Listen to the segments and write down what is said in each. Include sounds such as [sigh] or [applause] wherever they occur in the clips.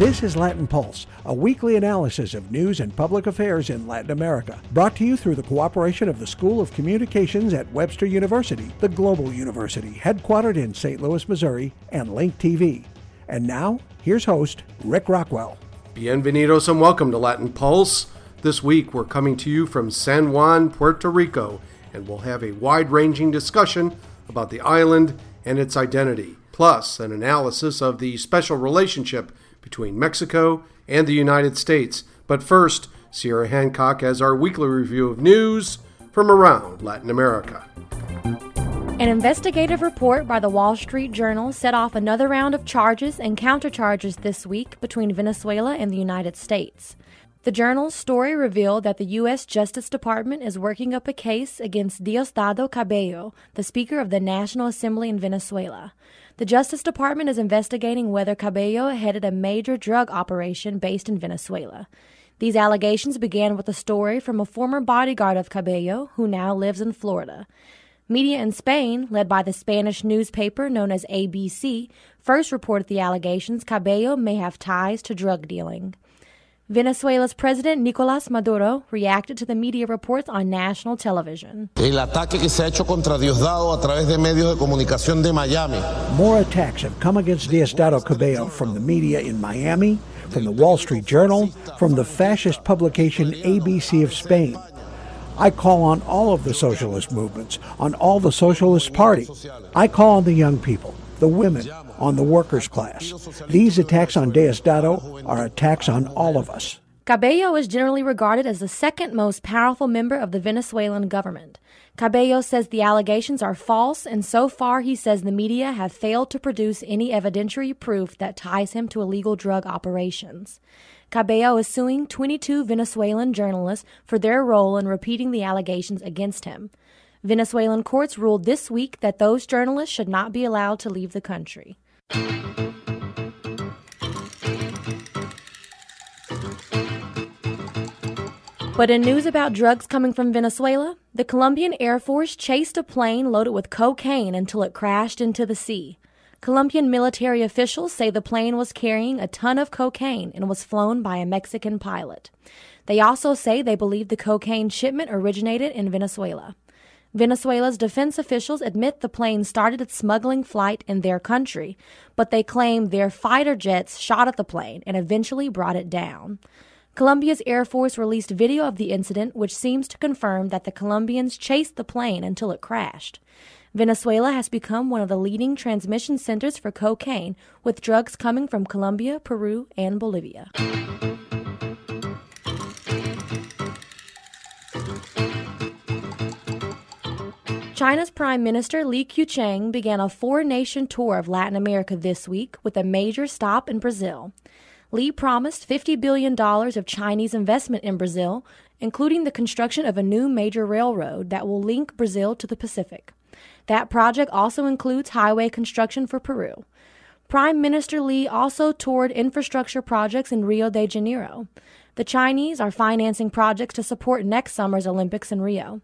This is Latin Pulse, a weekly analysis of news and public affairs in Latin America, brought to you through the cooperation of the School of Communications at Webster University, the global university headquartered in St. Louis, Missouri, and Link TV. And now, here's host Rick Rockwell. Bienvenidos and welcome to Latin Pulse. This week we're coming to you from San Juan, Puerto Rico, and we'll have a wide ranging discussion about the island and its identity, plus an analysis of the special relationship between Mexico and the United States. But first, Sierra Hancock has our weekly review of news from around Latin America. An investigative report by the Wall Street Journal set off another round of charges and countercharges this week between Venezuela and the United States. The journal's story revealed that the U.S. Justice Department is working up a case against Diosdado Cabello, the Speaker of the National Assembly in Venezuela. The Justice Department is investigating whether Cabello headed a major drug operation based in Venezuela. These allegations began with a story from a former bodyguard of Cabello who now lives in Florida. Media in Spain, led by the Spanish newspaper known as ABC, first reported the allegations Cabello may have ties to drug dealing. Venezuela's President Nicolas Maduro reacted to the media reports on national television. El ataque que se ha hecho contra Diosdado a través de medios de comunicación de Miami. More attacks have come against Diosdado Cabello from the media in Miami, from the Wall Street Journal, from the fascist publication ABC of Spain. I call on all of the socialist movements, on all the Socialist Party. I call on the young people, the women, on the workers' class. These attacks on Diosdado are attacks on all of us. Cabello is generally regarded as the second most powerful member of the Venezuelan government. Cabello says the allegations are false, and so far he says the media have failed to produce any evidentiary proof that ties him to illegal drug operations. Cabello is suing 22 Venezuelan journalists for their role in repeating the allegations against him. Venezuelan courts ruled this week that those journalists should not be allowed to leave the country. But in news about drugs coming from Venezuela, the Colombian Air Force chased a plane loaded with cocaine until it crashed into the sea. Colombian military officials say the plane was carrying a ton of cocaine and was flown by a Mexican pilot. They also say they believe the cocaine shipment originated in Venezuela. Venezuela's defense officials admit the plane started its smuggling flight in their country, but they claim their fighter jets shot at the plane and eventually brought it down. Colombia's Air Force released video of the incident, which seems to confirm that the Colombians chased the plane until it crashed. Venezuela has become one of the leading transmission centers for cocaine, with drugs coming from Colombia, Peru, and Bolivia. China's Prime Minister Li Keqiang began a four nation tour of Latin America this week with a major stop in Brazil. Li promised $50 billion of Chinese investment in Brazil, including the construction of a new major railroad that will link Brazil to the Pacific. That project also includes highway construction for Peru. Prime Minister Li also toured infrastructure projects in Rio de Janeiro. The Chinese are financing projects to support next summer's Olympics in Rio.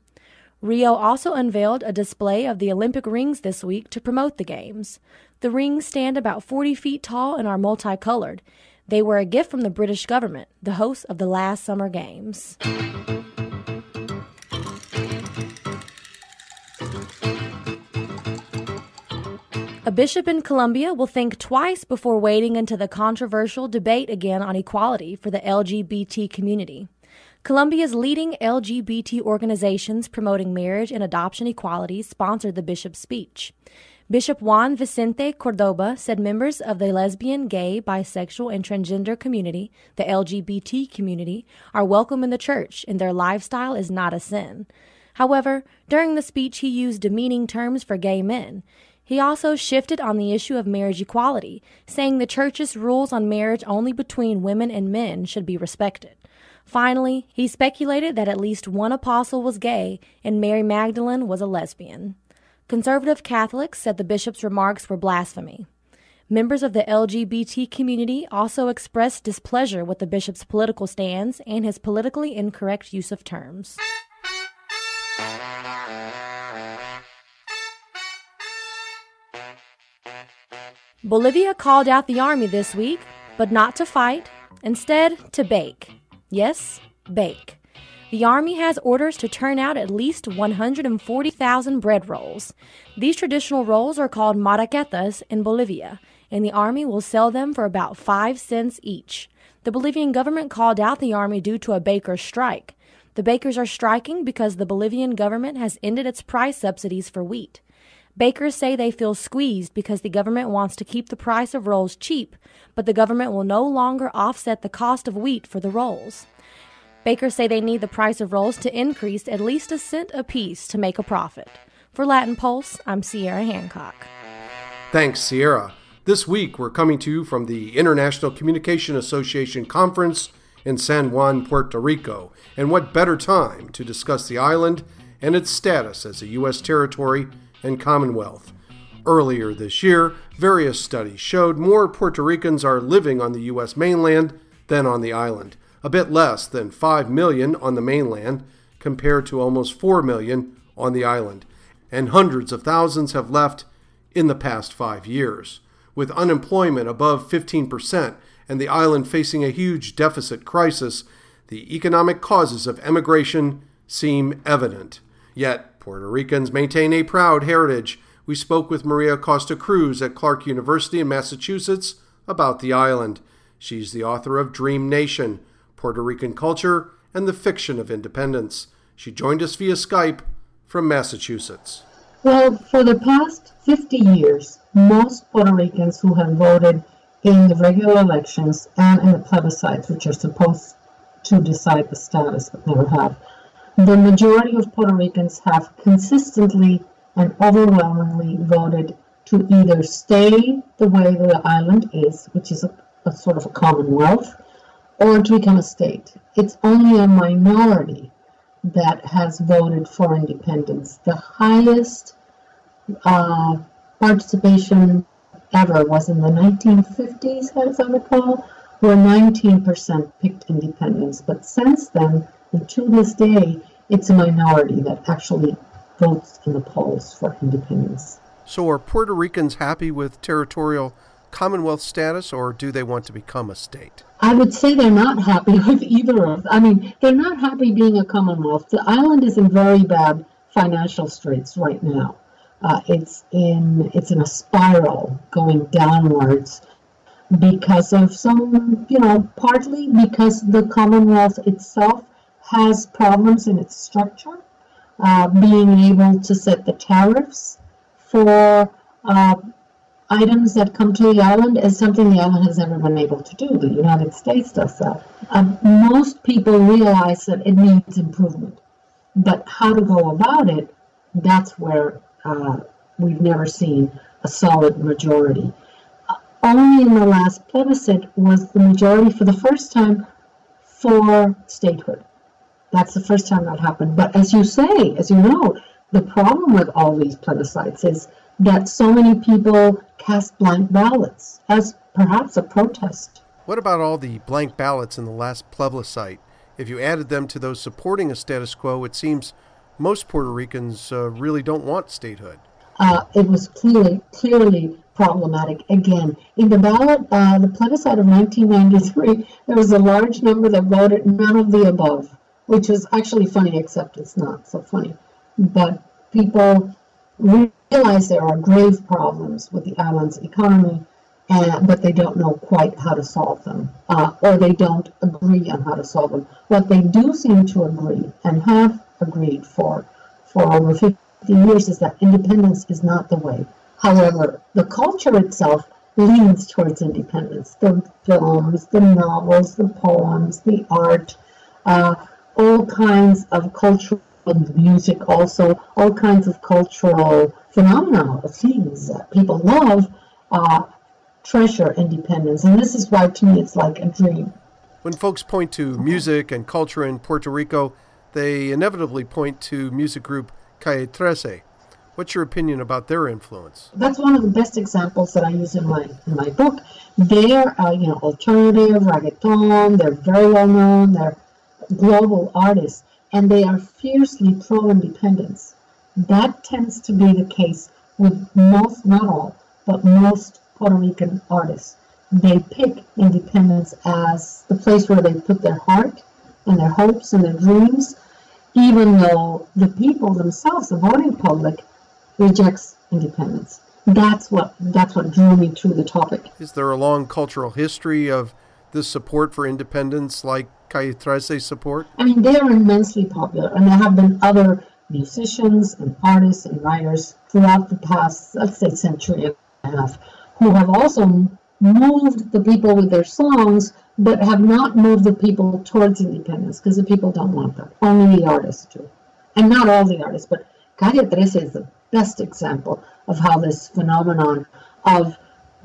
Rio also unveiled a display of the Olympic rings this week to promote the Games. The rings stand about 40 feet tall and are multicolored. They were a gift from the British government, the host of the last Summer Games. A bishop in Colombia will think twice before wading into the controversial debate again on equality for the LGBT community. Colombia's leading LGBT organizations promoting marriage and adoption equality sponsored the bishop's speech. Bishop Juan Vicente Cordoba said members of the lesbian, gay, bisexual, and transgender community, the LGBT community, are welcome in the church and their lifestyle is not a sin. However, during the speech, he used demeaning terms for gay men. He also shifted on the issue of marriage equality, saying the church's rules on marriage only between women and men should be respected. Finally, he speculated that at least one apostle was gay and Mary Magdalene was a lesbian. Conservative Catholics said the bishop's remarks were blasphemy. Members of the LGBT community also expressed displeasure with the bishop's political stance and his politically incorrect use of terms. Bolivia called out the army this week but not to fight, instead, to bake. Yes, bake. The Army has orders to turn out at least 140,000 bread rolls. These traditional rolls are called marraquetas in Bolivia, and the Army will sell them for about 5 cents each. The Bolivian government called out the Army due to a baker's strike. The bakers are striking because the Bolivian government has ended its price subsidies for wheat. Bakers say they feel squeezed because the government wants to keep the price of rolls cheap, but the government will no longer offset the cost of wheat for the rolls. Bakers say they need the price of rolls to increase at least a cent apiece to make a profit. For Latin Pulse, I'm Sierra Hancock. Thanks, Sierra. This week, we're coming to you from the International Communication Association Conference in San Juan, Puerto Rico. And what better time to discuss the island and its status as a U.S. territory and Commonwealth? Earlier this year, various studies showed more Puerto Ricans are living on the U.S. mainland than on the island a bit less than 5 million on the mainland compared to almost 4 million on the island, and hundreds of thousands have left in the past five years. With unemployment above 15% and the island facing a huge deficit crisis, the economic causes of emigration seem evident. Yet, Puerto Ricans maintain a proud heritage. We spoke with Maria Acosta Cruz at Clark University in Massachusetts about the island. She's the author of Dream Nation Puerto Rican culture, and the fiction of independence. She joined us via Skype from Massachusetts. Well, for the past 50 years, most Puerto Ricans who have voted in the regular elections and in the plebiscites, which are supposed to decide the status but never have, the majority of Puerto Ricans have consistently and overwhelmingly voted to either stay the way the island is, which is a, a sort of a commonwealth, or to become a state. It's only a minority that has voted for independence. The highest uh, participation ever was in the 1950s, as I recall, where 19% picked independence. But since then, and to this day, it's a minority that actually votes in the polls for independence. So, are Puerto Ricans happy with territorial Commonwealth status, or do they want to become a state? I would say they're not happy [laughs] with either of. I mean, they're not happy being a Commonwealth. The island is in very bad financial straits right now. Uh, it's in it's in a spiral going downwards because of some, you know, partly because the Commonwealth itself has problems in its structure, uh, being able to set the tariffs for uh, items that come to the island is something the island has never been able to do. The United States does that. Um, most people realize that it needs improvement, but how to go about it, that's where uh, we've never seen a solid majority. Uh, only in the last plebiscite was the majority for the first time for statehood. That's the first time that happened. But as you say, as you know, the problem with all these plebiscites is that so many people cast blank ballots as perhaps a protest. What about all the blank ballots in the last plebiscite? If you added them to those supporting a status quo, it seems most Puerto Ricans uh, really don't want statehood. Uh, it was clearly, clearly problematic. Again, in the ballot, uh, the plebiscite of 1993, there was a large number that voted none of the above, which is actually funny, except it's not so funny. But people realize there are grave problems with the island's economy, and, but they don't know quite how to solve them, uh, or they don't agree on how to solve them. What they do seem to agree and have agreed for for over 50 years is that independence is not the way. However, the culture itself leans towards independence. The films, the novels, the poems, the art, uh, all kinds of cultural music also, all kinds of cultural phenomena, things that people love, uh, treasure independence. And this is why, to me, it's like a dream. When folks point to music and culture in Puerto Rico, they inevitably point to music group Calle Trece. What's your opinion about their influence? That's one of the best examples that I use in my in my book. They're uh, you know alternative reggaeton. They're very well known. They're global artists, and they are fiercely pro-independence. That tends to be the case with most, not all, but most Puerto Rican artists. they pick independence as the place where they put their heart and their hopes and their dreams, even though the people themselves, the voting public, rejects independence. That's what that's what drew me to the topic. Is there a long cultural history of this support for independence, like Calle support? I mean, they are immensely popular, and there have been other musicians and artists and writers throughout the past, let's say, century and a half, who have also moved the people with their songs, but have not moved the people towards independence because the people don't want that. Only the artists do. And not all the artists, but Calle 13 is the best example of how this phenomenon of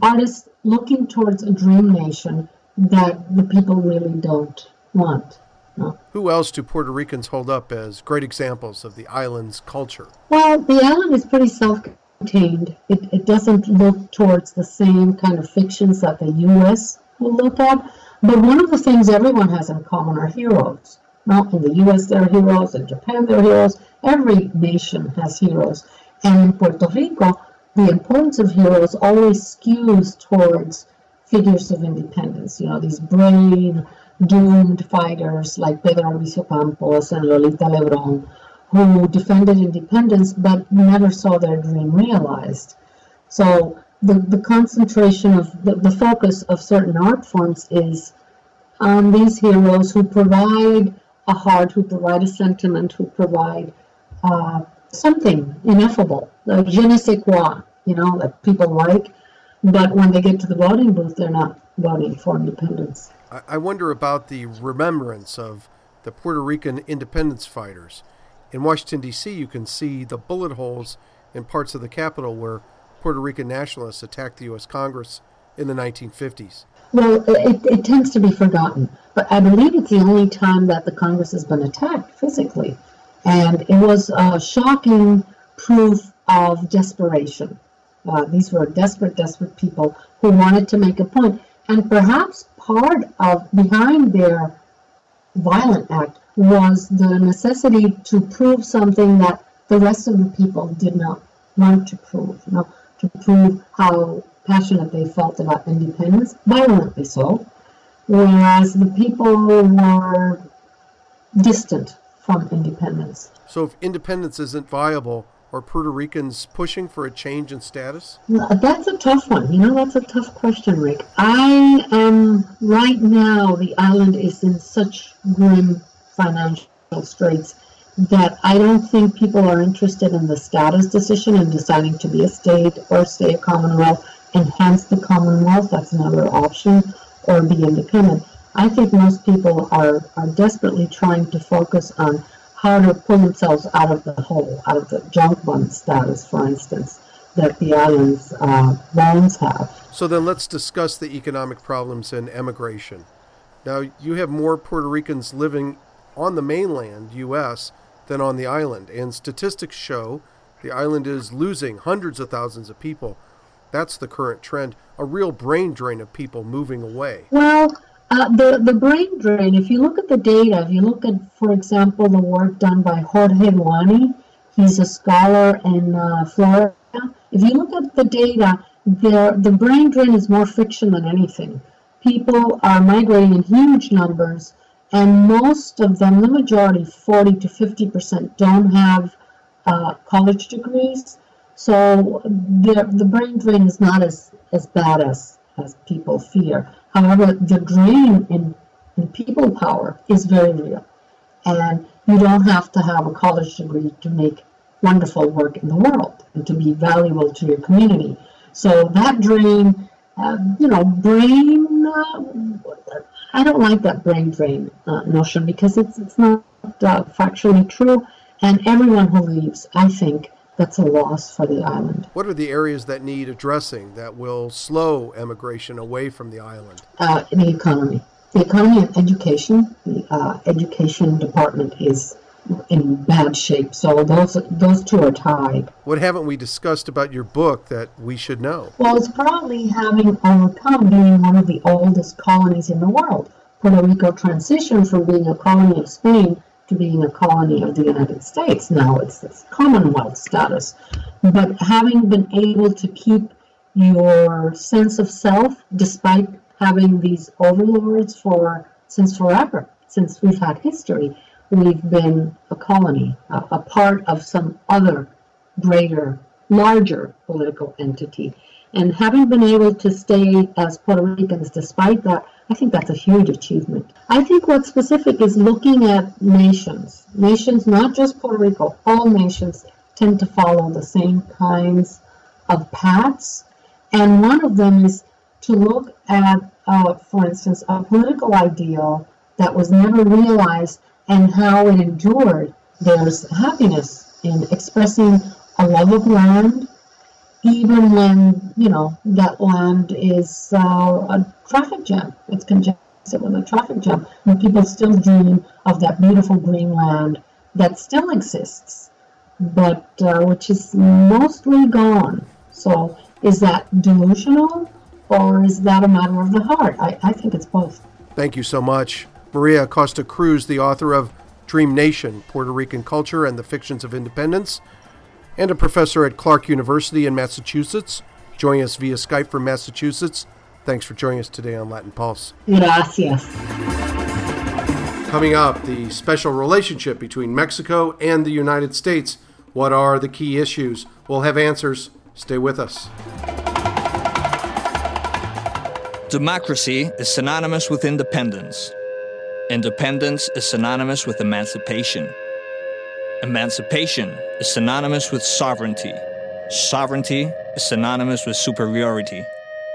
artists looking towards a dream nation that the people really don't want. No. Who else do Puerto Ricans hold up as great examples of the island's culture? Well, the island is pretty self contained. It, it doesn't look towards the same kind of fictions that the U.S. will look at. But one of the things everyone has in common are heroes. Now, in the U.S., there are heroes. In Japan, there are heroes. Every nation has heroes. And in Puerto Rico, the importance of heroes always skews towards figures of independence. You know, these brave, doomed fighters like Pedro Albizu Campos and Lolita Lebron, who defended independence but never saw their dream realized. So the, the concentration of the, the focus of certain art forms is on these heroes who provide a heart, who provide a sentiment, who provide uh, something ineffable, like je ne sais quoi, you know, that people like. But when they get to the voting booth, they're not voting for independence. I wonder about the remembrance of the Puerto Rican independence fighters. In Washington, D.C., you can see the bullet holes in parts of the Capitol where Puerto Rican nationalists attacked the U.S. Congress in the 1950s. Well, it, it tends to be forgotten, but I believe it's the only time that the Congress has been attacked physically. And it was a shocking proof of desperation. Uh, these were desperate, desperate people who wanted to make a point. And perhaps part of behind their violent act was the necessity to prove something that the rest of the people did not want to prove, you know, to prove how passionate they felt about independence, violently so, whereas the people were distant from independence. So if independence isn't viable, or Puerto Ricans pushing for a change in status? That's a tough one. You know, that's a tough question, Rick. I am right now, the island is in such grim financial straits that I don't think people are interested in the status decision and deciding to be a state or stay a Commonwealth, enhance the Commonwealth, that's another option, or be independent. I think most people are, are desperately trying to focus on how to pull themselves out of the hole, out of the junk bond status, for instance, that the island's uh, bonds have. So then let's discuss the economic problems and emigration. Now, you have more Puerto Ricans living on the mainland U.S. than on the island, and statistics show the island is losing hundreds of thousands of people. That's the current trend, a real brain drain of people moving away. Well, uh, the, the brain drain, if you look at the data, if you look at, for example, the work done by Jorge Duany, he's a scholar in uh, Florida. If you look at the data, the, the brain drain is more fiction than anything. People are migrating in huge numbers, and most of them, the majority, 40 to 50%, don't have uh, college degrees. So the, the brain drain is not as, as bad as, as people fear. However, the drain in, in people power is very real. And you don't have to have a college degree to make wonderful work in the world and to be valuable to your community. So that drain, uh, you know, brain, uh, I don't like that brain drain uh, notion because it's, it's not uh, factually true. And everyone who leaves, I think, that's a loss for the island. What are the areas that need addressing that will slow emigration away from the island? Uh, the economy. The economy and education. The uh, education department is in bad shape. So those those two are tied. What haven't we discussed about your book that we should know? Well, it's probably having overcome being one of the oldest colonies in the world. Puerto Rico transitioned from being a colony of Spain to being a colony of the United States. Now it's this Commonwealth status. But having been able to keep your sense of self, despite having these overlords for since forever, since we've had history. We've been a colony, a, a part of some other greater, larger political entity. And having been able to stay as Puerto Ricans despite that, I think that's a huge achievement. I think what's specific is looking at nations. Nations, not just Puerto Rico, all nations tend to follow the same kinds of paths. And one of them is to look at, uh, for instance, a political ideal that was never realized and how it endured. There's happiness in expressing a love of land, even when you know that land is uh, a traffic jam. It's congested with a traffic jam, and people still dream of that beautiful green land that still exists, but uh, which is mostly gone. So, is that delusional, or is that a matter of the heart? I, I think it's both. Thank you so much, Maria Acosta Cruz, the author of Dream Nation Puerto Rican Culture and the Fictions of Independence and a professor at Clark University in Massachusetts, joining us via Skype from Massachusetts. Thanks for joining us today on Latin Pulse. Gracias. Coming up, the special relationship between Mexico and the United States. What are the key issues? We'll have answers. Stay with us. Democracy is synonymous with independence. Independence is synonymous with emancipation. Emancipation is synonymous with sovereignty. Sovereignty is synonymous with superiority.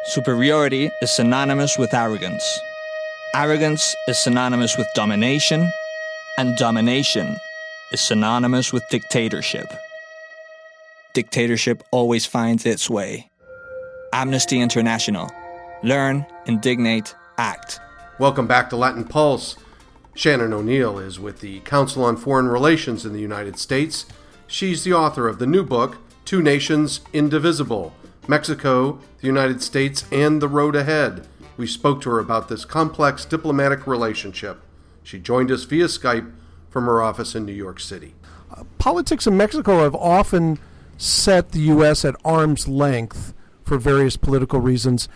Superiority is synonymous with arrogance. Arrogance is synonymous with domination, and domination is synonymous with dictatorship. Dictatorship always finds its way. Amnesty International. Learn, indignate, act. Welcome back to Latin Pulse. Shannon O'Neil is with the Council on Foreign Relations in the United States. She's the author of the new book, Two Nations Indivisible Mexico, the United States, and the Road Ahead. We spoke to her about this complex diplomatic relationship. She joined us via Skype from her office in New York City. Uh, politics in Mexico have often set the U.S. at arm's length for various political reasons.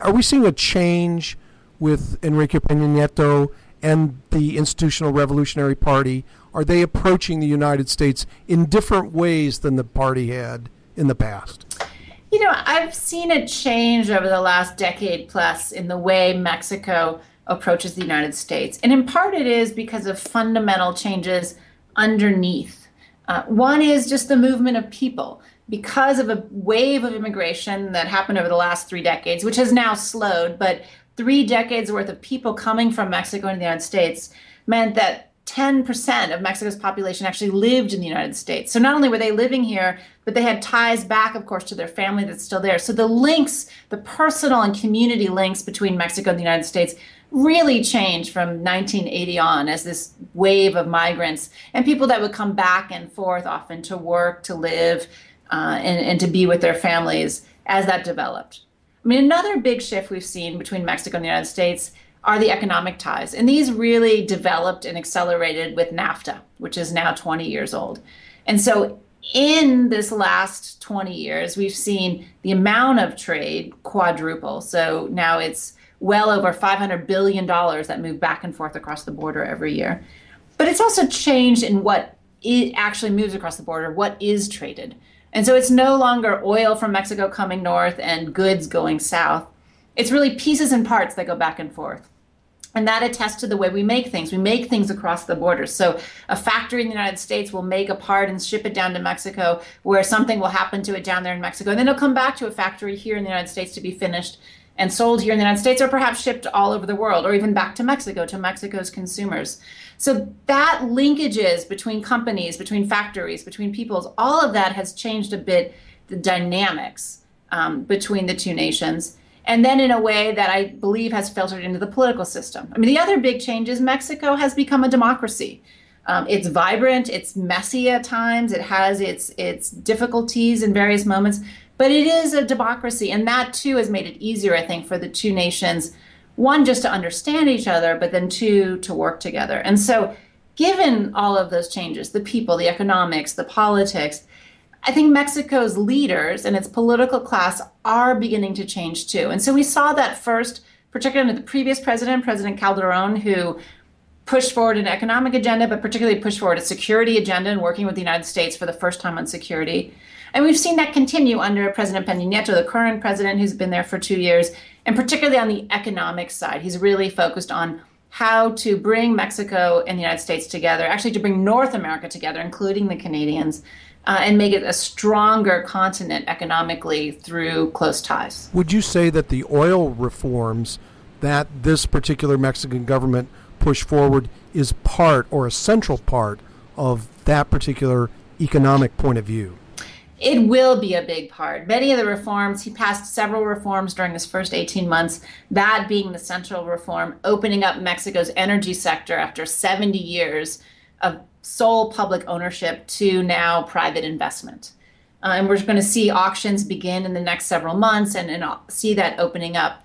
Are we seeing a change with Enrique Peña Nieto and the Institutional Revolutionary Party, are they approaching the United States in different ways than the party had in the past? You know, I've seen a change over the last decade plus in the way Mexico approaches the United States. And in part, it is because of fundamental changes underneath. Uh, one is just the movement of people. Because of a wave of immigration that happened over the last three decades, which has now slowed, but three decades worth of people coming from Mexico into the United States meant that 10% of Mexico's population actually lived in the United States. So not only were they living here, but they had ties back, of course, to their family that's still there. So the links, the personal and community links between Mexico and the United States really changed from 1980 on as this wave of migrants and people that would come back and forth often to work, to live, uh, and, and to be with their families as that developed. I mean, another big shift we've seen between Mexico and the United States are the economic ties. And these really developed and accelerated with NAFTA, which is now 20 years old. And so in this last 20 years, we've seen the amount of trade quadruple. So now it's well over $500 billion that move back and forth across the border every year. But it's also changed in what it actually moves across the border, what is traded. And so it's no longer oil from Mexico coming north and goods going south. It's really pieces and parts that go back and forth. And that attests to the way we make things. We make things across the border. So a factory in the United States will make a part and ship it down to Mexico, where something will happen to it down there in Mexico. And then it'll come back to a factory here in the United States to be finished and sold here in the United States, or perhaps shipped all over the world, or even back to Mexico, to Mexico's consumers. So that linkages between companies, between factories, between peoples, all of that has changed a bit the dynamics um, between the two nations. And then in a way that I believe has filtered into the political system. I mean, the other big change is Mexico has become a democracy. Um, it's vibrant, it's messy at times, it has its its difficulties in various moments, but it is a democracy, and that too has made it easier, I think, for the two nations one just to understand each other but then two to work together and so given all of those changes the people the economics the politics I think Mexico's leaders and its political class are beginning to change too. And so we saw that first, particularly under the previous president, President Calderon, who pushed forward an economic agenda, but particularly pushed forward a security agenda and working with the United States for the first time on security. And we've seen that continue under President Peña Nieto, the current president who's been there for two years, and particularly on the economic side. He's really focused on how to bring Mexico and the United States together, actually to bring North America together, including the Canadians, uh, and make it a stronger continent economically through close ties. Would you say that the oil reforms that this particular Mexican government pushed forward is part or a central part of that particular economic point of view? It will be a big part. Many of the reforms, he passed several reforms during his first 18 months, that being the central reform, opening up Mexico's energy sector after 70 years of sole public ownership to now private investment. Uh, and we're going to see auctions begin in the next several months and, and see that opening up.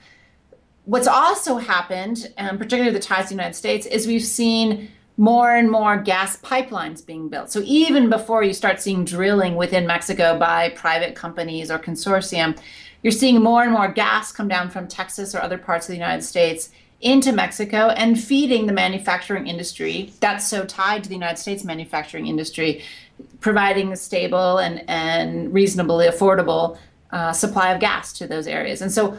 What's also happened, and particularly the ties to the United States, is we've seen more and more gas pipelines being built. So even before you start seeing drilling within Mexico by private companies or consortium, you're seeing more and more gas come down from Texas or other parts of the United States into Mexico and feeding the manufacturing industry that's so tied to the United States manufacturing industry, providing a stable and, and reasonably affordable uh, supply of gas to those areas. And so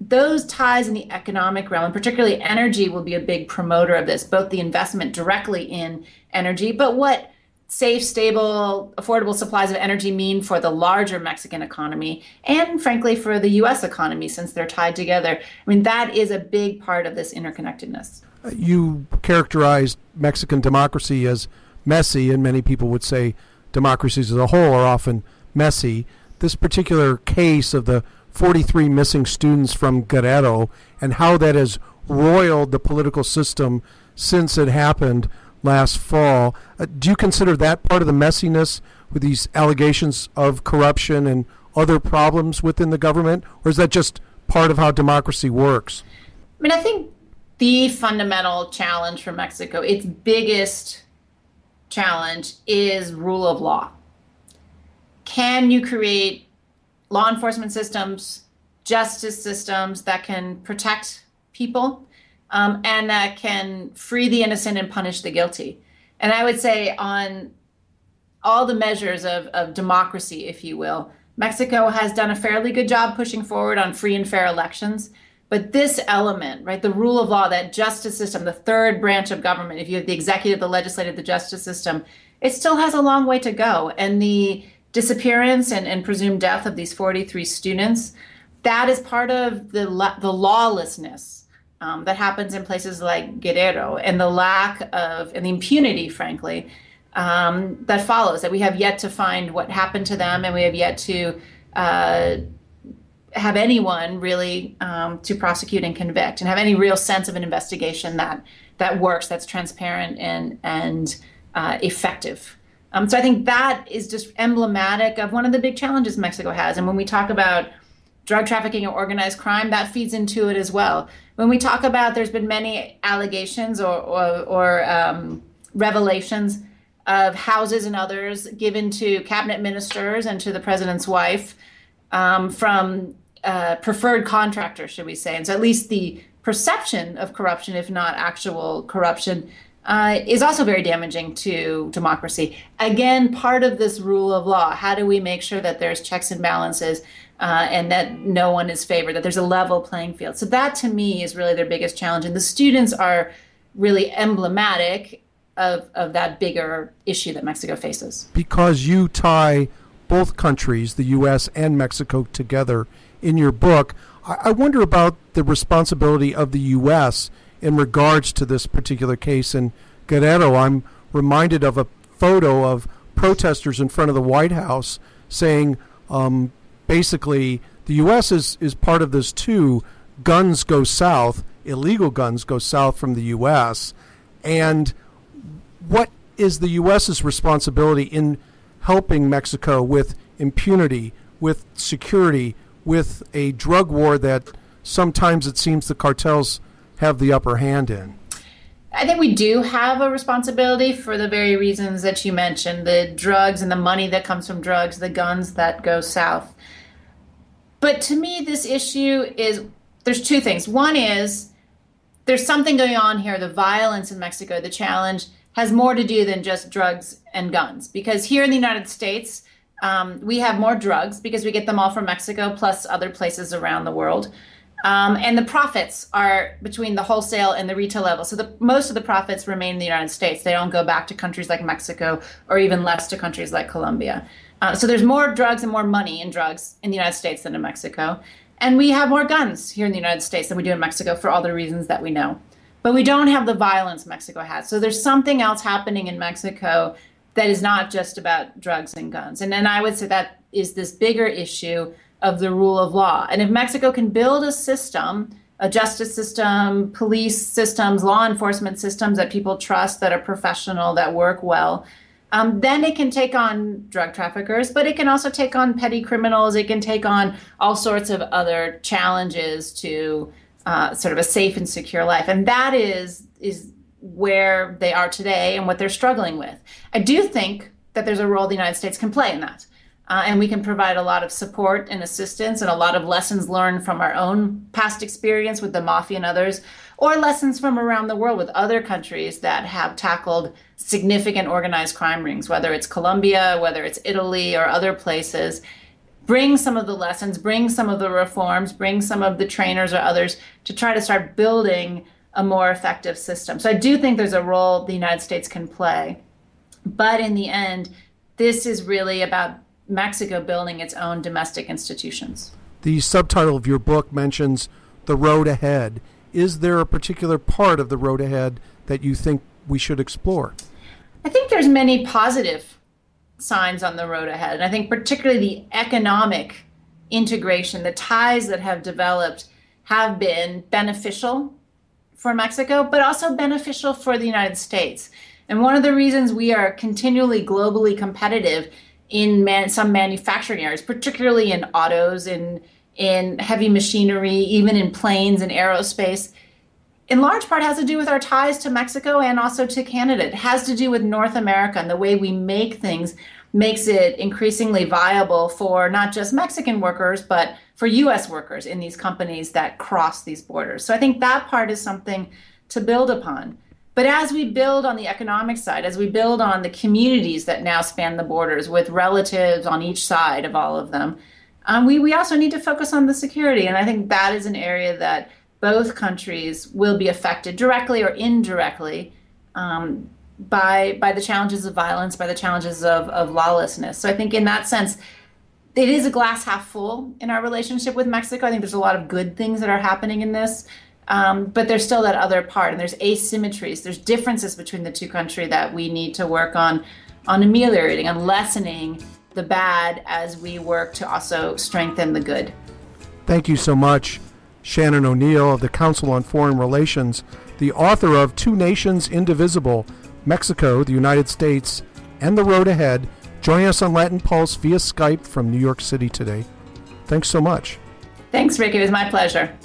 those ties in the economic realm, and particularly energy, will be a big promoter of this, both the investment directly in energy, but what safe, stable, affordable supplies of energy mean for the larger Mexican economy and, frankly, for the US economy since they're tied together. I mean, that is a big part of this interconnectedness. You characterized Mexican democracy as messy, and many people would say democracies as a whole are often messy. This particular case of the 43 missing students from Guerrero and how that has roiled the political system since it happened last fall. Uh, do you consider that part of the messiness with these allegations of corruption and other problems within the government, or is that just part of how democracy works? I mean, I think the fundamental challenge for Mexico, its biggest challenge, is rule of law. Can you create law enforcement systems, justice systems that can protect people um, and that can free the innocent and punish the guilty. And I would say, on all the measures of, of democracy, if you will, Mexico has done a fairly good job pushing forward on free and fair elections. But this element, right, the rule of law, that justice system, the third branch of government, if you have the executive, the legislative, the justice system, it still has a long way to go. And the disappearance and, and presumed death of these 43 students, that is part of the, the lawlessness um, that happens in places like Guerrero and the lack of, and the impunity, frankly, um, that follows. That we have yet to find what happened to them and we have yet to uh, have anyone really um, to prosecute and convict and have any real sense of an investigation that, that works, that's transparent and, and uh, effective. Um, so I think that is just emblematic of one of the big challenges Mexico has. And when we talk about drug trafficking and organized crime, that feeds into it as well. When we talk about there's been many allegations or, or, or um, revelations of houses and others given to cabinet ministers and to the president's wife um, from uh, preferred contractors, should we say. And so at least the perception of corruption, if not actual corruption, uh, is also very damaging to democracy. Again, part of this rule of law. How do we make sure that there's checks and balances uh, and that no one is favored, that there's a level playing field? So, that to me is really their biggest challenge. And the students are really emblematic of, of that bigger issue that Mexico faces. Because you tie both countries, the U.S. and Mexico, together in your book, I, I wonder about the responsibility of the U.S in regards to this particular case in Guerrero. I'm reminded of a photo of protesters in front of the White House saying um, basically the U.S. is, is part of this too. Guns go south, illegal guns go south from the U.S. And what is the U.S.'s responsibility in helping Mexico with impunity, with security, with a drug war that sometimes it seems the cartels have the upper hand in? I think we do have a responsibility for the very reasons that you mentioned the drugs and the money that comes from drugs, the guns that go south. But to me, this issue is there's two things. One is there's something going on here, the violence in Mexico, the challenge has more to do than just drugs and guns. Because here in the United States, um, we have more drugs because we get them all from Mexico plus other places around the world. Um, and the profits are between the wholesale and the retail level. So the, most of the profits remain in the United States. They don't go back to countries like Mexico or even less to countries like Colombia. Uh, so there's more drugs and more money in drugs in the United States than in Mexico. And we have more guns here in the United States than we do in Mexico for all the reasons that we know. But we don't have the violence Mexico has. So there's something else happening in Mexico that is not just about drugs and guns. And then I would say that is this bigger issue of the rule of law. And if Mexico can build a system, a justice system, police systems, law enforcement systems that people trust, that are professional, that work well, um, then it can take on drug traffickers, but it can also take on petty criminals. It can take on all sorts of other challenges to uh, sort of a safe and secure life, and that is is where they are today and what they're struggling with. I do think that there's a role the United States can play in that. Uh, and we can provide a lot of support and assistance and a lot of lessons learned from our own past experience with the mafia and others, or lessons from around the world with other countries that have tackled significant organized crime rings, whether it's Colombia, whether it's Italy, or other places. Bring some of the lessons, bring some of the reforms, bring some of the trainers or others to try to start building a more effective system. So I do think there's a role the United States can play. But in the end, this is really about Mexico building its own domestic institutions. The subtitle of your book mentions the road ahead. Is there a particular part of the road ahead that you think we should explore? I think there's many positive signs on the road ahead. And I think particularly the economic integration, the ties that have developed have been beneficial for Mexico, but also beneficial for the United States. And one of the reasons we are continually globally competitive in man, some manufacturing areas, particularly in autos, in in heavy machinery, even in planes and aerospace, in large part has to do with our ties to Mexico and also to Canada. It has to do with North America and the way we make things makes it increasingly viable for not just Mexican workers, but for US workers in these companies that cross these borders. So I think that part is something to build upon. But as we build on the economic side, as we build on the communities that now span the borders with relatives on each side of all of them, um, we, we also need to focus on the security. And I think that is an area that both countries will be affected directly or indirectly um, by, by the challenges of violence, by the challenges of, of lawlessness. So I think in that sense, it is a glass half full in our relationship with Mexico. I think there's a lot of good things that are happening in this. Um, but there's still that other part, and there's asymmetries. There's differences between the two countries that we need to work on, on ameliorating and lessening the bad as we work to also strengthen the good. Thank you so much, Shannon O'Neil of the Council on Foreign Relations, the author of Two Nations Indivisible Mexico, the United States, and the Road Ahead. Joining us on Latin Pulse via Skype from New York City today. Thanks so much. Thanks, Rick. It was my pleasure.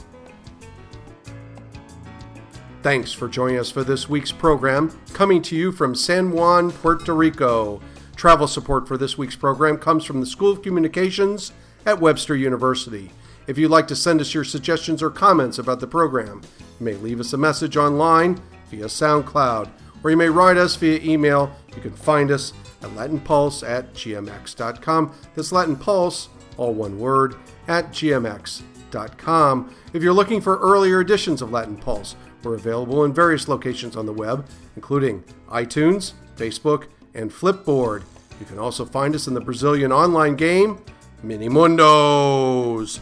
Thanks for joining us for this week's program, coming to you from San Juan, Puerto Rico. Travel support for this week's program comes from the School of Communications at Webster University. If you'd like to send us your suggestions or comments about the program, you may leave us a message online via SoundCloud, or you may write us via email. You can find us at latinpulse at gmx.com. That's Latin Pulse, all one word, at gmx.com. If you're looking for earlier editions of Latin Pulse, we're available in various locations on the web, including iTunes, Facebook, and Flipboard. You can also find us in the Brazilian online game, Minimundos.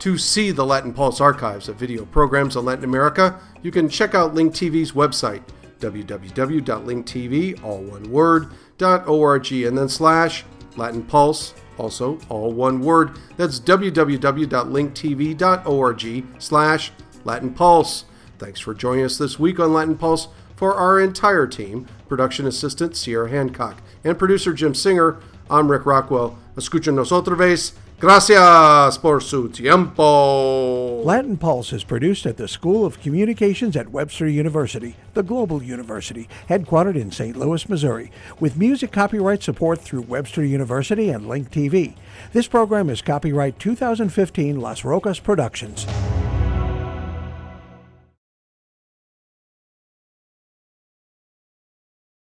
To see the Latin Pulse archives of video programs on Latin America, you can check out Link TV's website, www.linktv, all one word, .org, and then slash Latin Pulse, also all one word. That's www.linktv.org slash Latin Pulse. Thanks for joining us this week on Latin Pulse for our entire team production assistant Sierra Hancock, and producer Jim Singer. I'm Rick Rockwell. Escuchen otra vez. Gracias por su tiempo. Latin Pulse is produced at the School of Communications at Webster University, the global university, headquartered in St. Louis, Missouri, with music copyright support through Webster University and Link TV. This program is copyright 2015 Las Rocas Productions.